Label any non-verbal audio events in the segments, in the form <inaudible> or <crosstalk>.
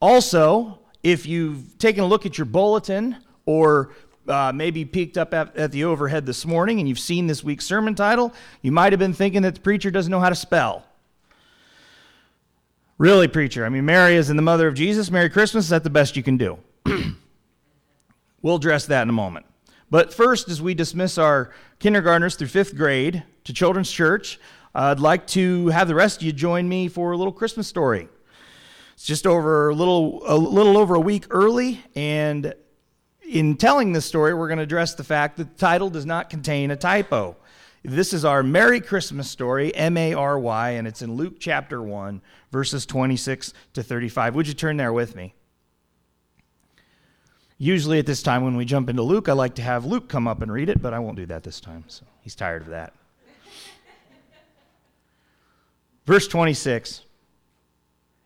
Also, if you've taken a look at your bulletin or uh, maybe peeked up at, at the overhead this morning and you've seen this week's sermon title, you might have been thinking that the preacher doesn't know how to spell. Really, preacher. I mean, Mary is in the mother of Jesus. Merry Christmas. Is that the best you can do? <clears throat> we'll address that in a moment. But first, as we dismiss our kindergartners through fifth grade to Children's Church, I'd like to have the rest of you join me for a little Christmas story. It's just over a little, a little over a week early, and in telling this story, we're going to address the fact that the title does not contain a typo. This is our Merry Christmas story, M A R Y, and it's in Luke chapter 1, verses 26 to 35. Would you turn there with me? Usually at this time when we jump into Luke, I like to have Luke come up and read it, but I won't do that this time, so he's tired of that. Verse 26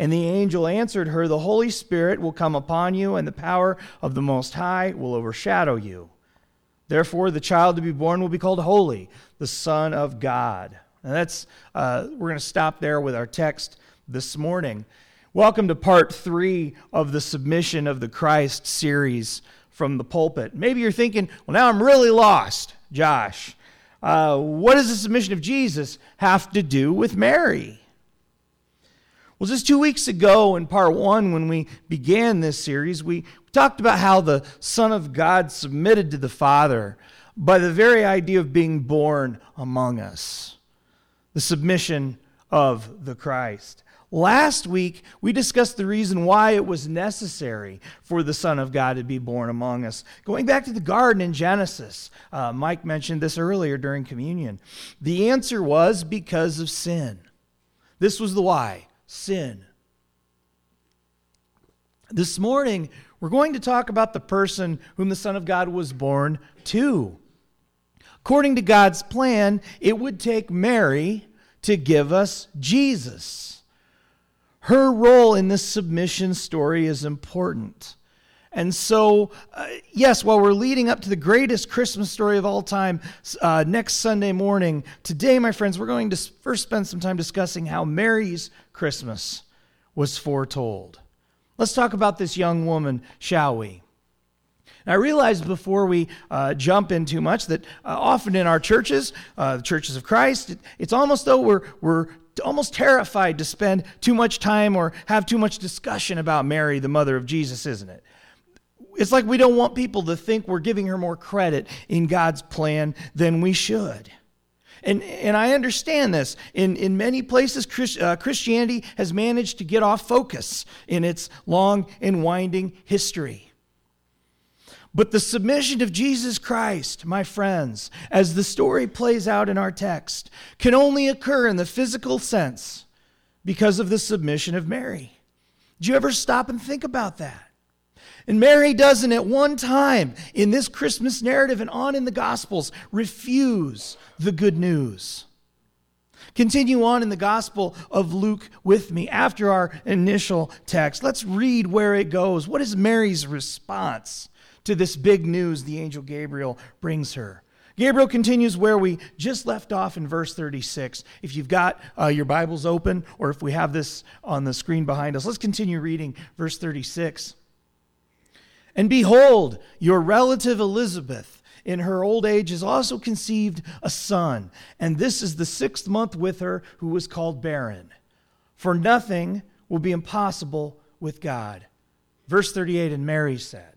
And the angel answered her, The Holy Spirit will come upon you, and the power of the Most High will overshadow you. Therefore, the child to be born will be called Holy, the Son of God. And that's, uh, we're going to stop there with our text this morning. Welcome to part three of the Submission of the Christ series from the pulpit. Maybe you're thinking, well, now I'm really lost, Josh. Uh, what does the submission of Jesus have to do with Mary? Well, just two weeks ago in part one, when we began this series, we talked about how the Son of God submitted to the Father by the very idea of being born among us, the submission of the Christ. Last week, we discussed the reason why it was necessary for the Son of God to be born among us. Going back to the garden in Genesis, uh, Mike mentioned this earlier during communion. The answer was because of sin. This was the why sin. This morning, we're going to talk about the person whom the Son of God was born to. According to God's plan, it would take Mary to give us Jesus. Her role in this submission story is important. And so, uh, yes, while we're leading up to the greatest Christmas story of all time uh, next Sunday morning, today, my friends, we're going to first spend some time discussing how Mary's Christmas was foretold. Let's talk about this young woman, shall we? I realize before we uh, jump in too much that uh, often in our churches, uh, the churches of Christ, it, it's almost though we're, we're almost terrified to spend too much time or have too much discussion about Mary, the mother of Jesus, isn't it? It's like we don't want people to think we're giving her more credit in God's plan than we should. And, and I understand this. In, in many places, Christ, uh, Christianity has managed to get off focus in its long and winding history. But the submission of Jesus Christ, my friends, as the story plays out in our text, can only occur in the physical sense because of the submission of Mary. Do you ever stop and think about that? And Mary doesn't at one time in this Christmas narrative and on in the Gospels refuse the good news. Continue on in the Gospel of Luke with me after our initial text. Let's read where it goes. What is Mary's response to this big news the angel Gabriel brings her? Gabriel continues where we just left off in verse 36. If you've got uh, your Bibles open, or if we have this on the screen behind us, let's continue reading verse 36. And behold, your relative Elizabeth, in her old age, has also conceived a son, and this is the sixth month with her, who was called barren. For nothing will be impossible with God. Verse 38 And Mary said,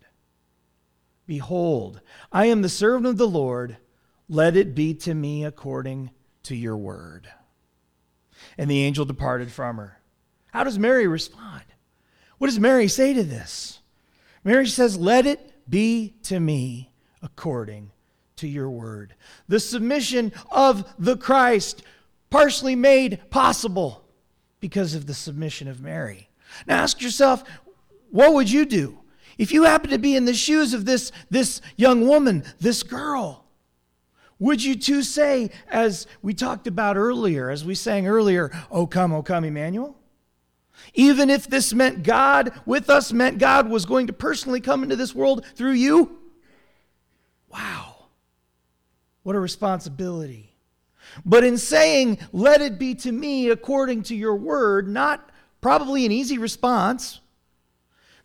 Behold, I am the servant of the Lord. let it be to me according to your word. And the angel departed from her. How does Mary respond? What does Mary say to this? Mary says, Let it be to me according to your word. The submission of the Christ, partially made possible because of the submission of Mary. Now ask yourself, what would you do if you happen to be in the shoes of this, this young woman, this girl? Would you too say, as we talked about earlier, as we sang earlier, Oh come, oh come, Emmanuel? Even if this meant God with us, meant God was going to personally come into this world through you? Wow. What a responsibility. But in saying, Let it be to me according to your word, not probably an easy response.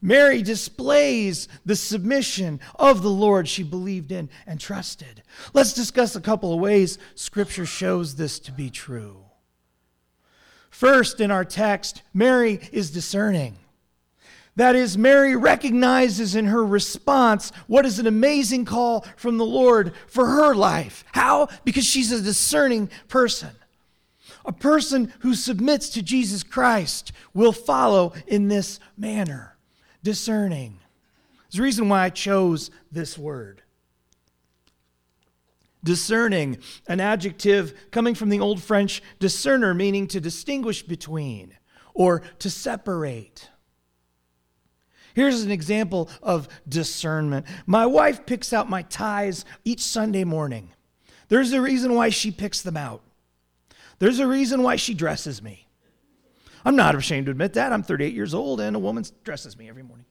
Mary displays the submission of the Lord she believed in and trusted. Let's discuss a couple of ways Scripture shows this to be true. First, in our text, Mary is discerning. That is, Mary recognizes in her response what is an amazing call from the Lord for her life. How? Because she's a discerning person. A person who submits to Jesus Christ will follow in this manner. Discerning. There's a reason why I chose this word. Discerning, an adjective coming from the Old French discerner, meaning to distinguish between or to separate. Here's an example of discernment. My wife picks out my ties each Sunday morning. There's a reason why she picks them out. There's a reason why she dresses me. I'm not ashamed to admit that. I'm 38 years old and a woman dresses me every morning,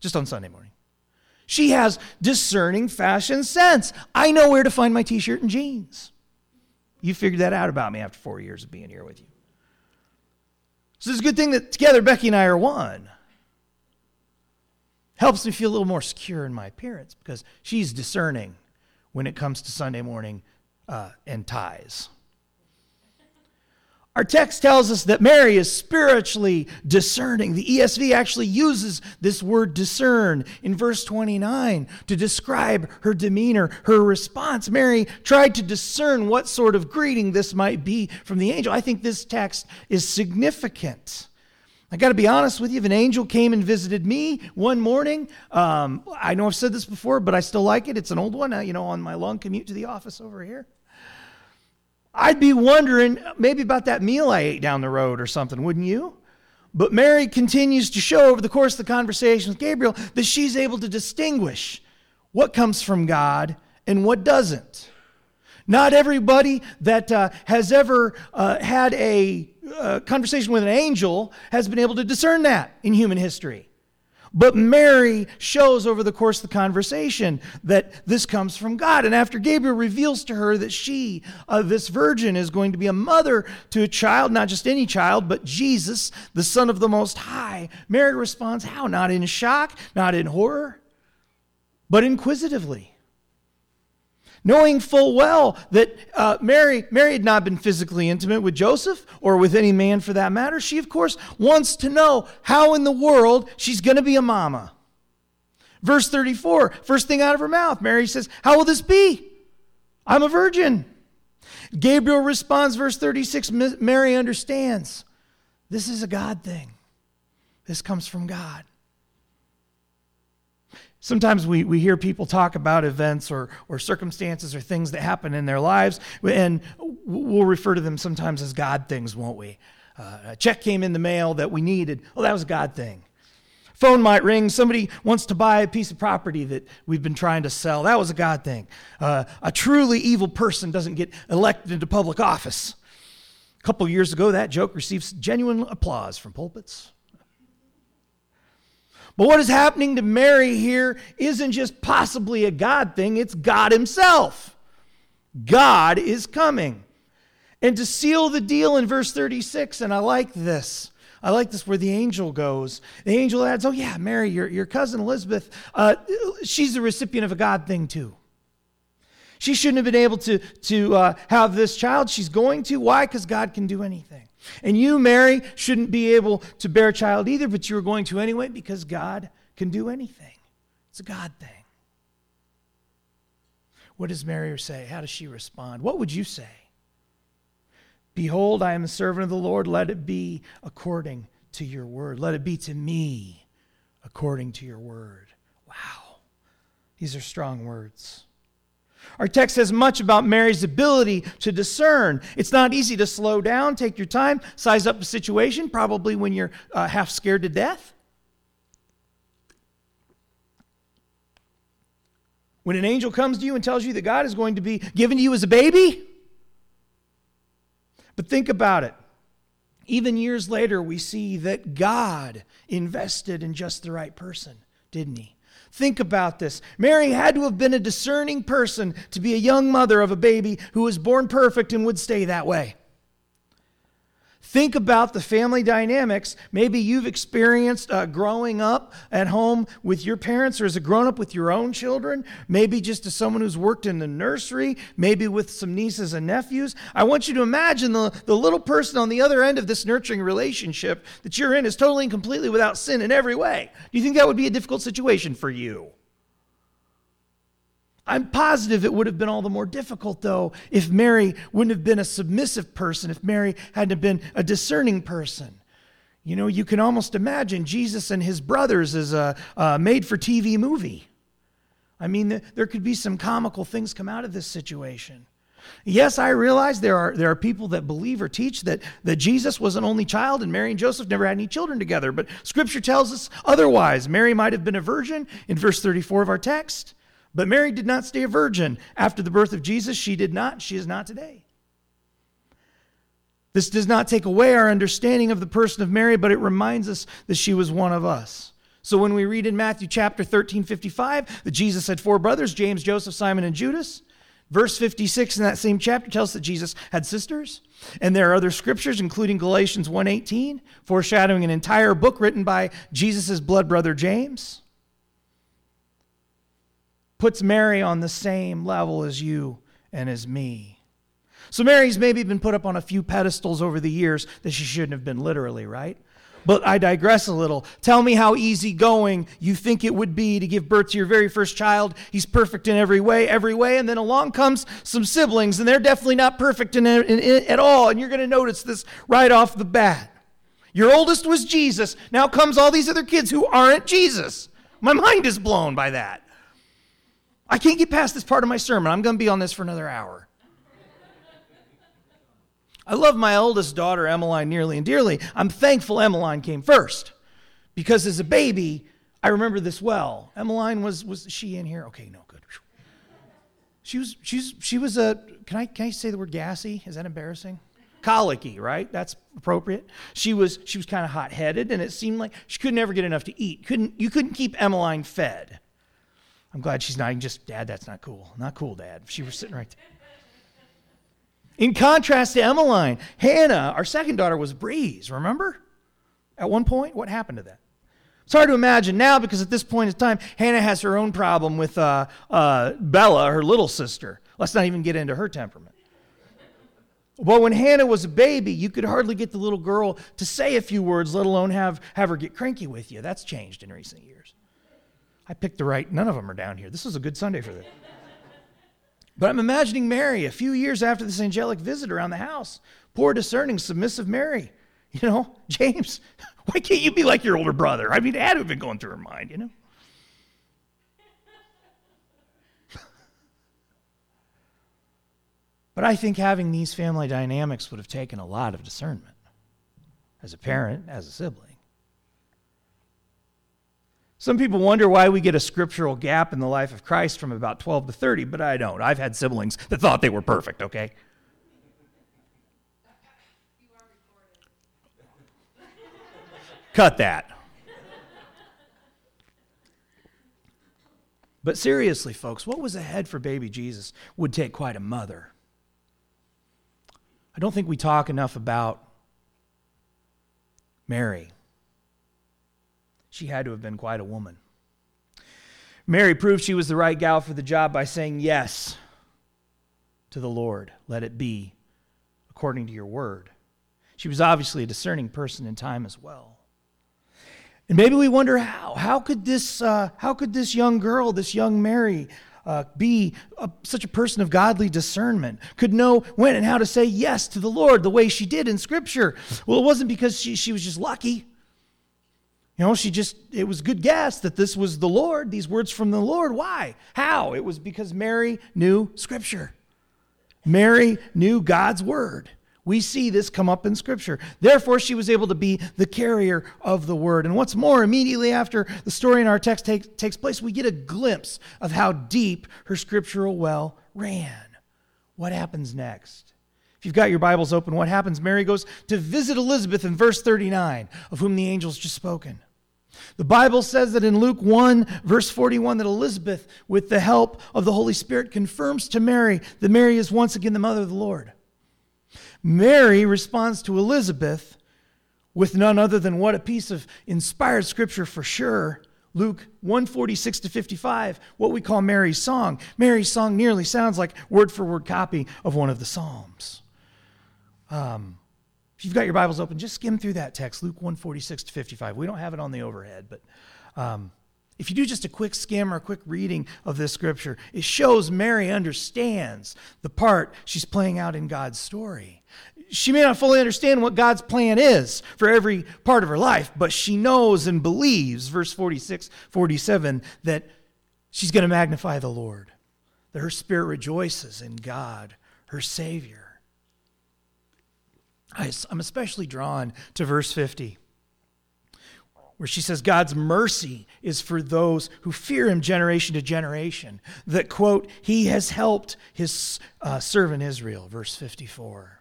just on Sunday morning. She has discerning fashion sense. I know where to find my t shirt and jeans. You figured that out about me after four years of being here with you. So it's a good thing that together Becky and I are one. Helps me feel a little more secure in my appearance because she's discerning when it comes to Sunday morning uh, and ties. Our text tells us that Mary is spiritually discerning. The ESV actually uses this word discern in verse 29 to describe her demeanor, her response. Mary tried to discern what sort of greeting this might be from the angel. I think this text is significant. I got to be honest with you. If an angel came and visited me one morning, um, I know I've said this before, but I still like it. It's an old one, uh, you know, on my long commute to the office over here. I'd be wondering maybe about that meal I ate down the road or something, wouldn't you? But Mary continues to show over the course of the conversation with Gabriel that she's able to distinguish what comes from God and what doesn't. Not everybody that uh, has ever uh, had a uh, conversation with an angel has been able to discern that in human history. But Mary shows over the course of the conversation that this comes from God. And after Gabriel reveals to her that she, uh, this virgin, is going to be a mother to a child, not just any child, but Jesus, the Son of the Most High, Mary responds, How? Not in shock, not in horror, but inquisitively knowing full well that uh, Mary, Mary had not been physically intimate with Joseph or with any man for that matter. She, of course, wants to know how in the world she's going to be a mama. Verse 34, first thing out of her mouth, Mary says, How will this be? I'm a virgin. Gabriel responds, verse 36, Mary understands. This is a God thing. This comes from God. Sometimes we, we hear people talk about events or, or circumstances or things that happen in their lives, and we'll refer to them sometimes as God things, won't we? Uh, a check came in the mail that we needed. Oh, that was a God thing. Phone might ring. Somebody wants to buy a piece of property that we've been trying to sell. That was a God thing. Uh, a truly evil person doesn't get elected into public office. A couple years ago, that joke received genuine applause from pulpits. But what is happening to Mary here isn't just possibly a God thing, it's God Himself. God is coming. And to seal the deal in verse 36, and I like this. I like this where the angel goes. The angel adds, Oh, yeah, Mary, your, your cousin Elizabeth, uh, she's the recipient of a God thing too. She shouldn't have been able to, to uh, have this child. She's going to. Why? Because God can do anything. And you, Mary, shouldn't be able to bear a child either, but you're going to anyway because God can do anything. It's a God thing. What does Mary say? How does she respond? What would you say? Behold, I am a servant of the Lord. Let it be according to your word. Let it be to me according to your word. Wow. These are strong words. Our text says much about Mary's ability to discern. It's not easy to slow down, take your time, size up the situation, probably when you're uh, half scared to death. When an angel comes to you and tells you that God is going to be given to you as a baby? But think about it. Even years later, we see that God invested in just the right person, didn't he? Think about this. Mary had to have been a discerning person to be a young mother of a baby who was born perfect and would stay that way. Think about the family dynamics. Maybe you've experienced uh, growing up at home with your parents or as a grown up with your own children. Maybe just as someone who's worked in the nursery, maybe with some nieces and nephews. I want you to imagine the, the little person on the other end of this nurturing relationship that you're in is totally and completely without sin in every way. Do you think that would be a difficult situation for you? I'm positive it would have been all the more difficult, though, if Mary wouldn't have been a submissive person, if Mary hadn't have been a discerning person. You know, you can almost imagine Jesus and his brothers as a, a made for TV movie. I mean, there could be some comical things come out of this situation. Yes, I realize there are, there are people that believe or teach that, that Jesus was an only child and Mary and Joseph never had any children together, but Scripture tells us otherwise. Mary might have been a virgin in verse 34 of our text. But Mary did not stay a virgin after the birth of Jesus. She did not. She is not today. This does not take away our understanding of the person of Mary, but it reminds us that she was one of us. So when we read in Matthew chapter 13, 55, that Jesus had four brothers James, Joseph, Simon, and Judas. Verse 56 in that same chapter tells us that Jesus had sisters. And there are other scriptures, including Galatians 1.18, foreshadowing an entire book written by Jesus' blood brother James puts Mary on the same level as you and as me. So Mary's maybe been put up on a few pedestals over the years that she shouldn't have been literally, right? But I digress a little. Tell me how easygoing you think it would be to give birth to your very first child. He's perfect in every way, every way. And then along comes some siblings, and they're definitely not perfect in, in, in at all. And you're going to notice this right off the bat. Your oldest was Jesus. Now comes all these other kids who aren't Jesus. My mind is blown by that. I can't get past this part of my sermon. I'm going to be on this for another hour. I love my oldest daughter, Emmeline, nearly and dearly. I'm thankful Emmeline came first because as a baby, I remember this well. Emmeline was, was she in here? Okay, no, good. She was, she's, she was a, can I, can I say the word gassy? Is that embarrassing? Colicky, right? That's appropriate. She was, she was kind of hot headed, and it seemed like she could never get enough to eat. Couldn't, you couldn't keep Emmeline fed. I'm glad she's not just, Dad, that's not cool. Not cool, Dad. She was sitting right there. In contrast to Emmeline, Hannah, our second daughter, was Breeze, remember? At one point, what happened to that? It's hard to imagine now because at this point in time, Hannah has her own problem with uh, uh, Bella, her little sister. Let's not even get into her temperament. Well, when Hannah was a baby, you could hardly get the little girl to say a few words, let alone have, have her get cranky with you. That's changed in recent years. I picked the right, none of them are down here. This is a good Sunday for them. But I'm imagining Mary a few years after this angelic visit around the house. Poor, discerning, submissive Mary. <laughs> You know, James, <laughs> why can't you be like your older brother? I mean, had to have been going through her mind, you know? <laughs> but I think having these family dynamics would have taken a lot of discernment as a parent, as a sibling. Some people wonder why we get a scriptural gap in the life of Christ from about 12 to 30, but I don't. I've had siblings that thought they were perfect, okay? Cut that. But seriously, folks, what was ahead for baby Jesus would take quite a mother. I don't think we talk enough about Mary she had to have been quite a woman. Mary proved she was the right gal for the job by saying yes to the Lord. Let it be according to your word. She was obviously a discerning person in time as well. And maybe we wonder how. How could this, uh, how could this young girl, this young Mary, uh, be a, such a person of godly discernment, could know when and how to say yes to the Lord the way she did in Scripture? Well, it wasn't because she, she was just lucky. You know, she just, it was good guess that this was the Lord, these words from the Lord. Why? How? It was because Mary knew Scripture. Mary knew God's word. We see this come up in Scripture. Therefore, she was able to be the carrier of the word. And what's more, immediately after the story in our text take, takes place, we get a glimpse of how deep her scriptural well ran. What happens next? If you've got your Bibles open, what happens? Mary goes to visit Elizabeth in verse 39, of whom the angel's just spoken. The Bible says that in Luke 1, verse 41, that Elizabeth, with the help of the Holy Spirit, confirms to Mary that Mary is once again the mother of the Lord. Mary responds to Elizabeth with none other than what a piece of inspired scripture for sure. Luke 146 to 55, what we call Mary's song. Mary's song nearly sounds like word for word copy of one of the Psalms. Um, if you've got your Bibles open, just skim through that text, Luke 146 to 55. We don't have it on the overhead, but um, if you do just a quick skim or a quick reading of this scripture, it shows Mary understands the part she's playing out in God's story. She may not fully understand what God's plan is for every part of her life, but she knows and believes, verse 46, 47, that she's going to magnify the Lord, that her spirit rejoices in God, her Savior. I'm especially drawn to verse 50, where she says, God's mercy is for those who fear him generation to generation. That, quote, he has helped his uh, servant Israel, verse 54.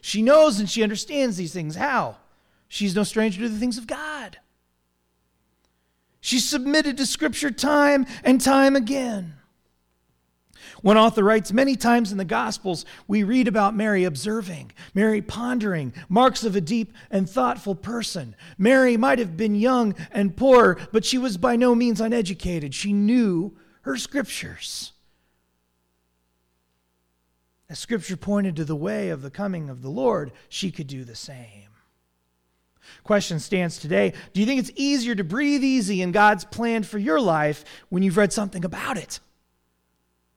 She knows and she understands these things. How? She's no stranger to the things of God. She submitted to Scripture time and time again. One author writes Many times in the Gospels, we read about Mary observing, Mary pondering, marks of a deep and thoughtful person. Mary might have been young and poor, but she was by no means uneducated. She knew her scriptures. As scripture pointed to the way of the coming of the Lord, she could do the same. Question stands today Do you think it's easier to breathe easy in God's plan for your life when you've read something about it?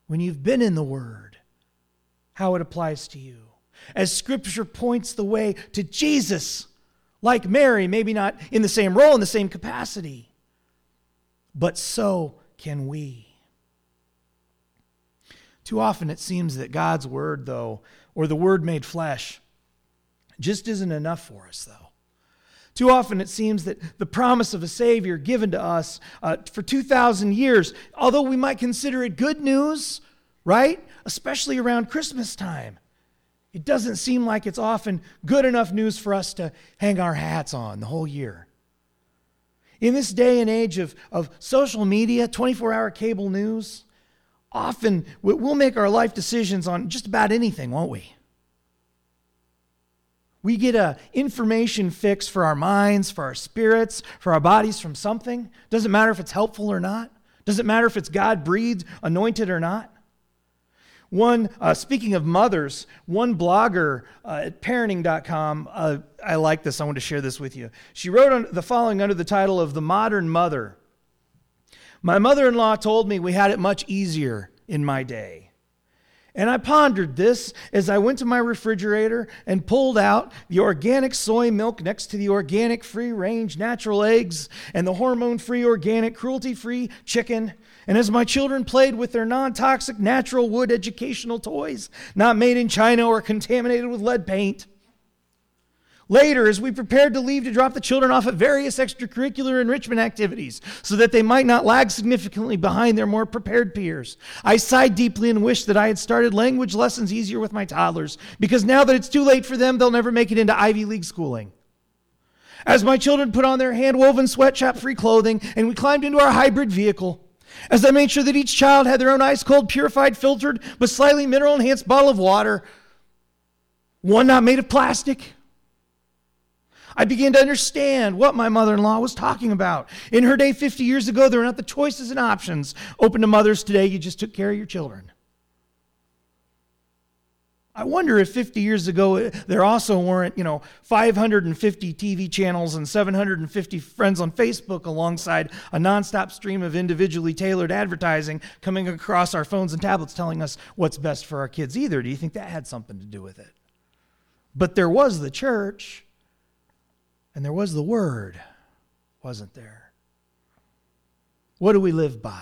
When you've been in the Word, how it applies to you. As Scripture points the way to Jesus, like Mary, maybe not in the same role, in the same capacity, but so can we. Too often it seems that God's Word, though, or the Word made flesh, just isn't enough for us, though. Too often it seems that the promise of a Savior given to us uh, for 2,000 years, although we might consider it good news, right? Especially around Christmas time, it doesn't seem like it's often good enough news for us to hang our hats on the whole year. In this day and age of, of social media, 24 hour cable news, often we'll make our life decisions on just about anything, won't we? We get a information fix for our minds, for our spirits, for our bodies from something. Doesn't matter if it's helpful or not. Doesn't matter if it's God breathed, anointed or not. One, uh, speaking of mothers, one blogger uh, at parenting.com, uh, I like this, I want to share this with you. She wrote the following under the title of The Modern Mother. My mother in law told me we had it much easier in my day. And I pondered this as I went to my refrigerator and pulled out the organic soy milk next to the organic free range natural eggs and the hormone free organic cruelty free chicken. And as my children played with their non toxic natural wood educational toys, not made in China or contaminated with lead paint, Later, as we prepared to leave to drop the children off at various extracurricular enrichment activities so that they might not lag significantly behind their more prepared peers, I sighed deeply and wished that I had started language lessons easier with my toddlers because now that it's too late for them, they'll never make it into Ivy League schooling. As my children put on their hand woven sweatshop free clothing and we climbed into our hybrid vehicle, as I made sure that each child had their own ice cold, purified, filtered, but slightly mineral enhanced bottle of water, one not made of plastic I began to understand what my mother in law was talking about. In her day 50 years ago, there were not the choices and options open to mothers today. You just took care of your children. I wonder if 50 years ago uh, there also weren't, you know, 550 TV channels and 750 friends on Facebook alongside a nonstop stream of individually tailored advertising coming across our phones and tablets telling us what's best for our kids either. Do you think that had something to do with it? But there was the church and there was the word, wasn't there? What do we live by?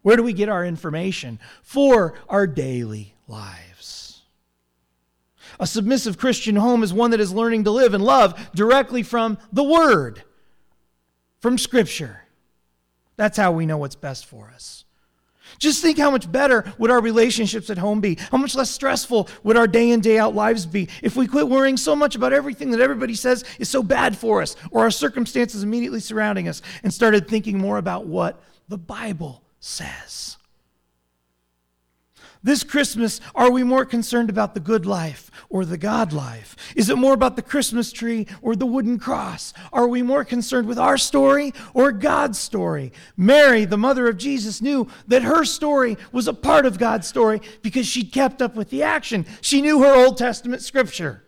Where do we get our information for our daily lives? A submissive Christian home is one that is learning to live and love directly from the Word, from Scripture. That's how we know what's best for us. Just think how much better would our relationships at home be? How much less stressful would our day in, day out lives be if we quit worrying so much about everything that everybody says is so bad for us or our circumstances immediately surrounding us and started thinking more about what the Bible says. This Christmas, are we more concerned about the good life or the God life? Is it more about the Christmas tree or the wooden cross? Are we more concerned with our story or God's story? Mary, the mother of Jesus, knew that her story was a part of God's story because she'd kept up with the action. She knew her Old Testament scripture.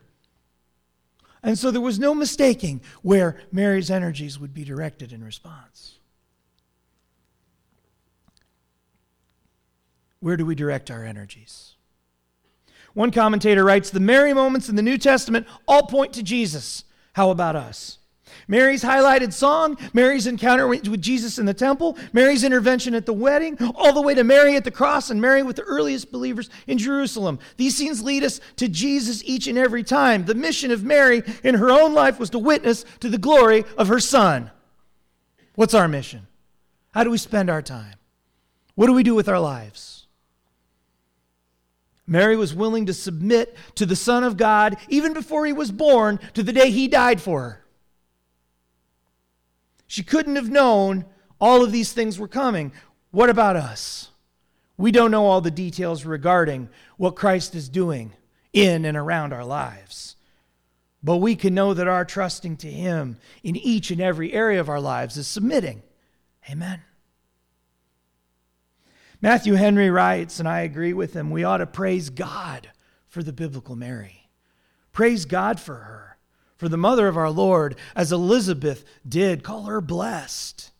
And so there was no mistaking where Mary's energies would be directed in response. Where do we direct our energies? One commentator writes The merry moments in the New Testament all point to Jesus. How about us? Mary's highlighted song, Mary's encounter with Jesus in the temple, Mary's intervention at the wedding, all the way to Mary at the cross and Mary with the earliest believers in Jerusalem. These scenes lead us to Jesus each and every time. The mission of Mary in her own life was to witness to the glory of her son. What's our mission? How do we spend our time? What do we do with our lives? Mary was willing to submit to the Son of God even before he was born to the day he died for her. She couldn't have known all of these things were coming. What about us? We don't know all the details regarding what Christ is doing in and around our lives. But we can know that our trusting to Him in each and every area of our lives is submitting. Amen. Matthew Henry writes, and I agree with him, we ought to praise God for the biblical Mary. Praise God for her, for the mother of our Lord, as Elizabeth did. Call her blessed.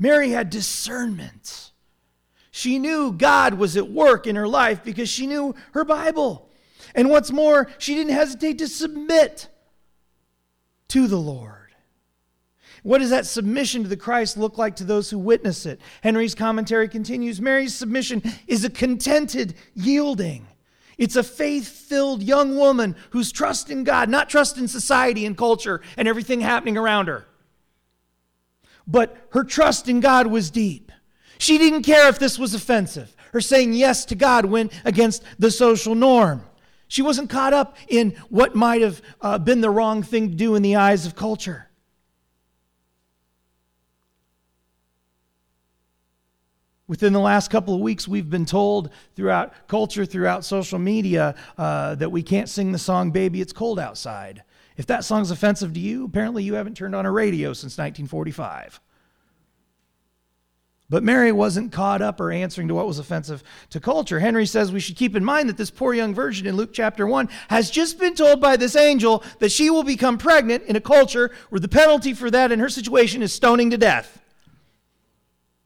Mary had discernment. She knew God was at work in her life because she knew her Bible. And what's more, she didn't hesitate to submit to the Lord. What does that submission to the Christ look like to those who witness it? Henry's commentary continues Mary's submission is a contented yielding. It's a faith filled young woman whose trust in God, not trust in society and culture and everything happening around her. But her trust in God was deep. She didn't care if this was offensive. Her saying yes to God went against the social norm. She wasn't caught up in what might have uh, been the wrong thing to do in the eyes of culture. Within the last couple of weeks, we've been told throughout culture, throughout social media, uh, that we can't sing the song Baby It's Cold Outside. If that song's offensive to you, apparently you haven't turned on a radio since 1945. But Mary wasn't caught up or answering to what was offensive to culture. Henry says we should keep in mind that this poor young virgin in Luke chapter 1 has just been told by this angel that she will become pregnant in a culture where the penalty for that in her situation is stoning to death.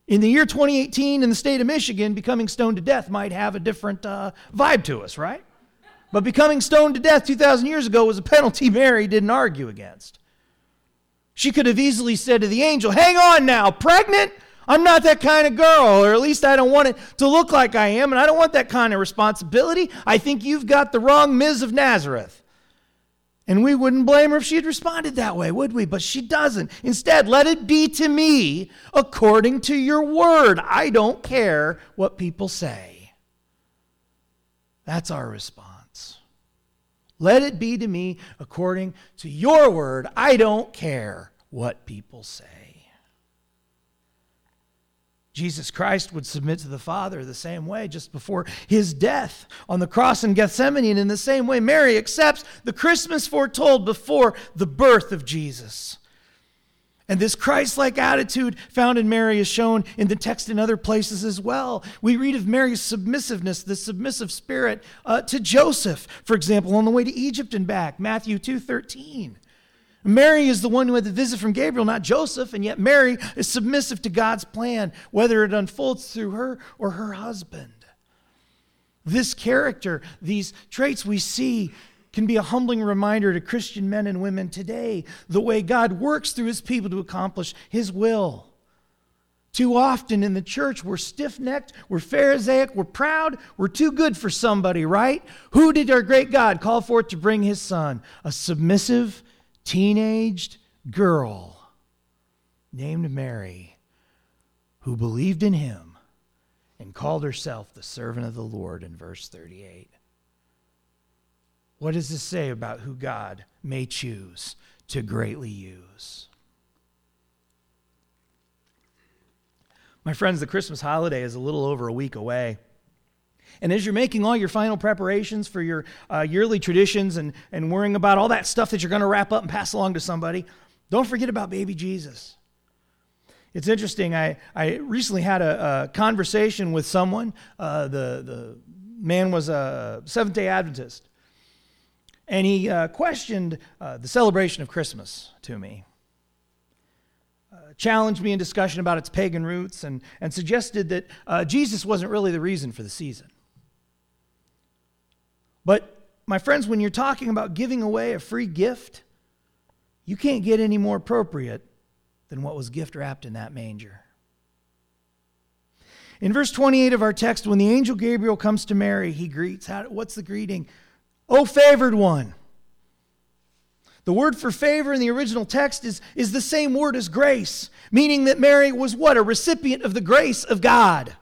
In the year 2018, in the state of Michigan, becoming stoned to death might have a different uh, vibe to us, right? But becoming stoned to death 2,000 years ago was a penalty <laughs> Mary didn't argue against. She could have easily said to the angel, Hang on now, pregnant? I'm not that kind of girl, or at least I don't want it to look like I am, and I don't want that kind of responsibility. I think you've got the wrong Ms. of Nazareth. And we wouldn't blame her if she had responded that way, would we? But she doesn't. Instead, let it be to me according to your word. I don't care what people say. That's our response. Let it be to me according to your word. I don't care what people say. Jesus Christ would submit to the Father the same way just before his death on the cross in Gethsemane. And in the same way, Mary accepts the Christmas foretold before the birth of Jesus. And this Christ like attitude found in Mary is shown in the text in other places as well. We read of Mary's submissiveness, the submissive spirit uh, to Joseph, for example, on the way to Egypt and back, Matthew 2:13. Mary is the one who had the visit from Gabriel, not Joseph, and yet Mary is submissive to God's plan, whether it unfolds through her or her husband. This character, these traits we see can be a humbling reminder to Christian men and women today the way God works through his people to accomplish his will. Too often in the church, we're stiff necked, we're Pharisaic, we're proud, we're too good for somebody, right? Who did our great God call forth to bring his son? A submissive, teenaged girl named Mary who believed in him and called herself the servant of the Lord in verse 38. What does this say about who God may choose to greatly use? My friends, the Christmas holiday is a little over a week away. And as you're making all your final preparations for your uh, yearly traditions and, and worrying about all that stuff that you're going to wrap up and pass along to somebody, don't forget about baby Jesus. It's interesting. I, I recently had a, a conversation with someone. Uh, the, the man was a Seventh day Adventist and he uh, questioned uh, the celebration of Christmas to me. Uh, challenged me in discussion about its pagan roots and, and suggested that uh, Jesus wasn't really the reason for the season. But, my friends, when you're talking about giving away a free gift, you can't get any more appropriate than what was gift wrapped in that manger. In verse 28 of our text, when the angel Gabriel comes to Mary, he greets. How, what's the greeting? O favored one. The word for favor in the original text is, is the same word as grace, meaning that Mary was what? A recipient of the grace of God.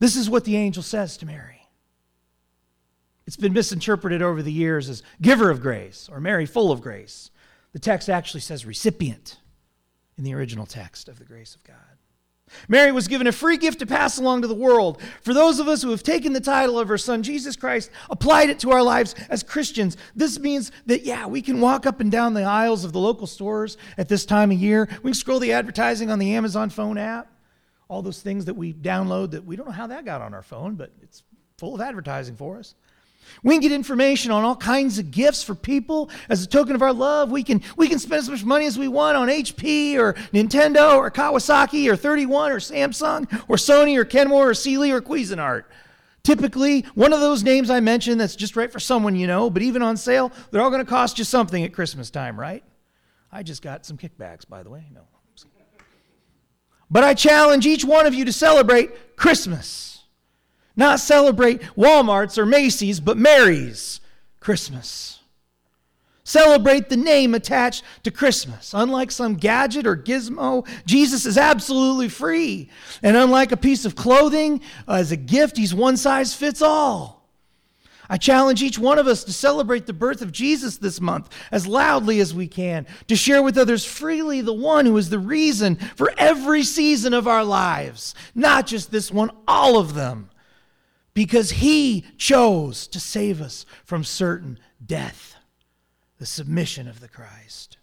This is what the angel says to Mary. It's been misinterpreted over the years as giver of grace or Mary full of grace. The text actually says recipient in the original text of the grace of God. Mary was given a free gift to pass along to the world. For those of us who have taken the title of her son, Jesus Christ, applied it to our lives as Christians, this means that, yeah, we can walk up and down the aisles of the local stores at this time of year. We can scroll the advertising on the Amazon phone app, all those things that we download that we don't know how that got on our phone, but it's full of advertising for us. We can get information on all kinds of gifts for people as a token of our love. We can, we can spend as much money as we want on HP or Nintendo or Kawasaki or 31 or Samsung or Sony or Kenmore or Sealy or Cuisinart. Typically, one of those names I mentioned that's just right for someone you know, but even on sale, they're all going to cost you something at Christmas time, right? I just got some kickbacks, by the way. No. But I challenge each one of you to celebrate Christmas. Not celebrate Walmart's or Macy's, but Mary's Christmas. Celebrate the name attached to Christmas. Unlike some gadget or gizmo, Jesus is absolutely free. And unlike a piece of clothing as a gift, he's one size fits all. I challenge each one of us to celebrate the birth of Jesus this month as loudly as we can, to share with others freely the one who is the reason for every season of our lives, not just this one, all of them because he chose to save us from certain death, the submission of the Christ.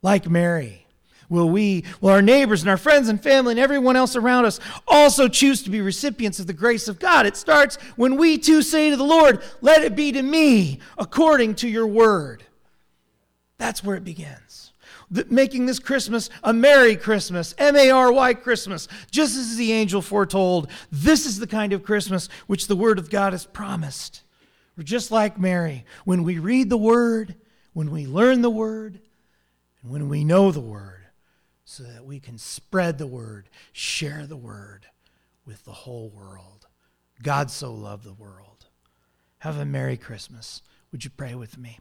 Like Mary, will we, will our neighbors and our friends and family and everyone else around us also choose to be recipients of the grace of God? It starts when we too say to the Lord, Let it be to me according to your word. That's where it begins making this Christmas a Merry Christmas, M A R Y Christmas, just as the angel foretold. This is the kind of Christmas which the Word of God has promised. We're just like Mary. When we read the Word, when we learn the Word, and when we know the Word, so that we can spread the Word, share the Word with the whole world. God so loved the world. Have a Merry Christmas. Would you pray with me?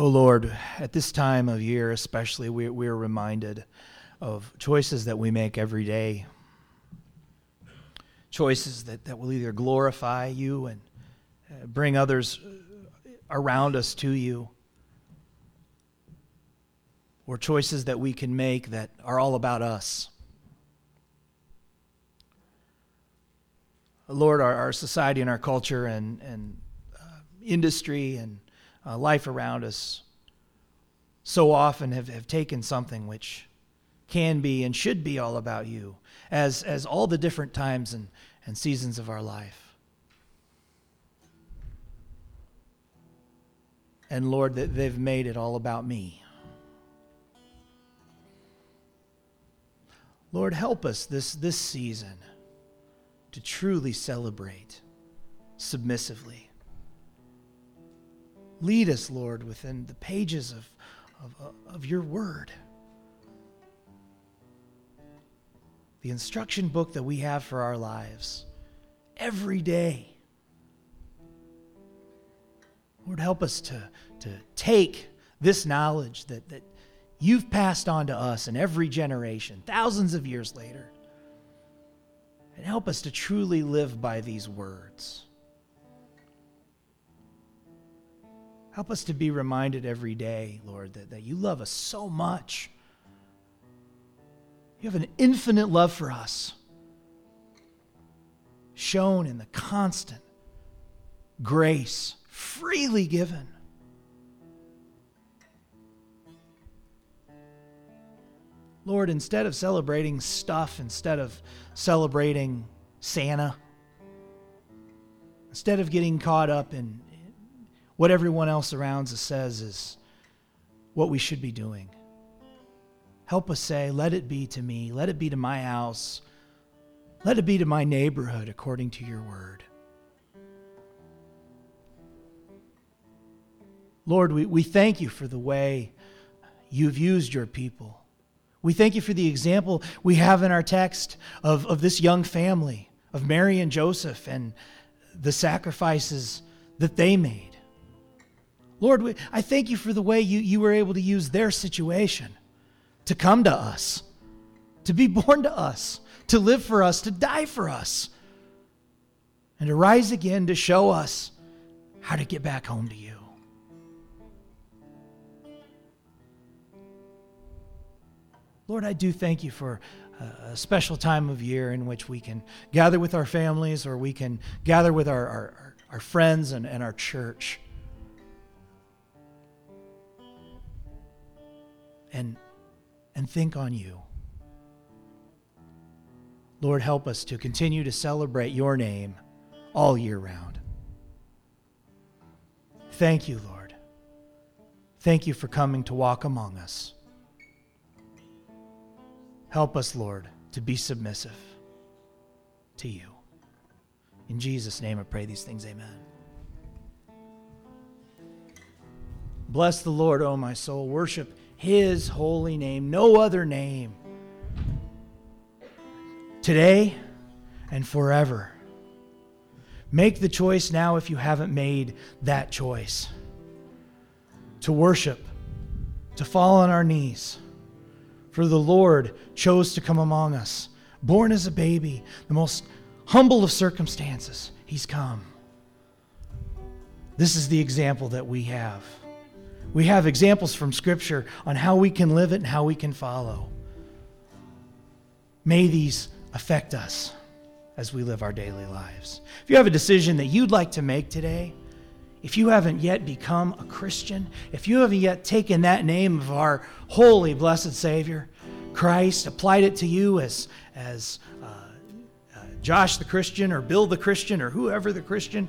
Oh Lord, at this time of year especially, we, we are reminded of choices that we make every day. Choices that, that will either glorify you and uh, bring others around us to you, or choices that we can make that are all about us. Lord, our, our society and our culture and, and uh, industry and uh, life around us so often have, have taken something which can be and should be all about you, as, as all the different times and, and seasons of our life. And Lord, that they've made it all about me. Lord, help us this, this season to truly celebrate submissively. Lead us, Lord, within the pages of, of, uh, of your word. The instruction book that we have for our lives every day. Lord, help us to, to take this knowledge that, that you've passed on to us in every generation, thousands of years later, and help us to truly live by these words. Help us to be reminded every day, Lord, that, that you love us so much. You have an infinite love for us, shown in the constant grace freely given. Lord, instead of celebrating stuff, instead of celebrating Santa, instead of getting caught up in what everyone else around us says is what we should be doing, help us say, Let it be to me, let it be to my house, let it be to my neighborhood according to your word. Lord, we, we thank you for the way you've used your people. We thank you for the example we have in our text of, of this young family, of Mary and Joseph, and the sacrifices that they made. Lord, I thank you for the way you, you were able to use their situation to come to us, to be <laughs> born to us, to live for us, to die for us, and to rise again to show us how to get back home to you. Lord, I do thank you for a special time of year in which we can gather with our families or we can gather with our, our, our friends and, and our church. And, and think on you. Lord, help us to continue to celebrate your name all year round. Thank you, Lord. Thank you for coming to walk among us. Help us, Lord, to be submissive to you. In Jesus' name I pray these things. Amen. Bless the Lord, O my soul. Worship his holy name, no other name. Today and forever. Make the choice now if you haven't made that choice to worship, to fall on our knees for the Lord chose to come among us. Born as a baby, the most humble of circumstances, he's come. This is the example that we have. We have examples from Scripture on how we can live it and how we can follow. May these affect us as we live our daily lives. If you have a decision that you'd like to make today, if you haven't yet become a Christian, if you haven't yet taken that name of our holy, blessed Savior, Christ, applied it to you as, as uh, uh, Josh the Christian or Bill the Christian or whoever the Christian,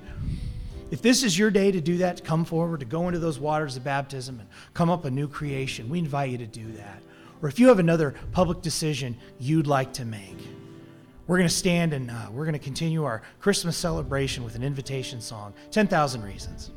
if this is your day to do that, to come forward, to go into those waters of baptism and come up a new creation, we invite you to do that. Or if you have another public decision you'd like to make, we're going to stand and uh, we're going to continue our Christmas celebration with an invitation song 10,000 Reasons.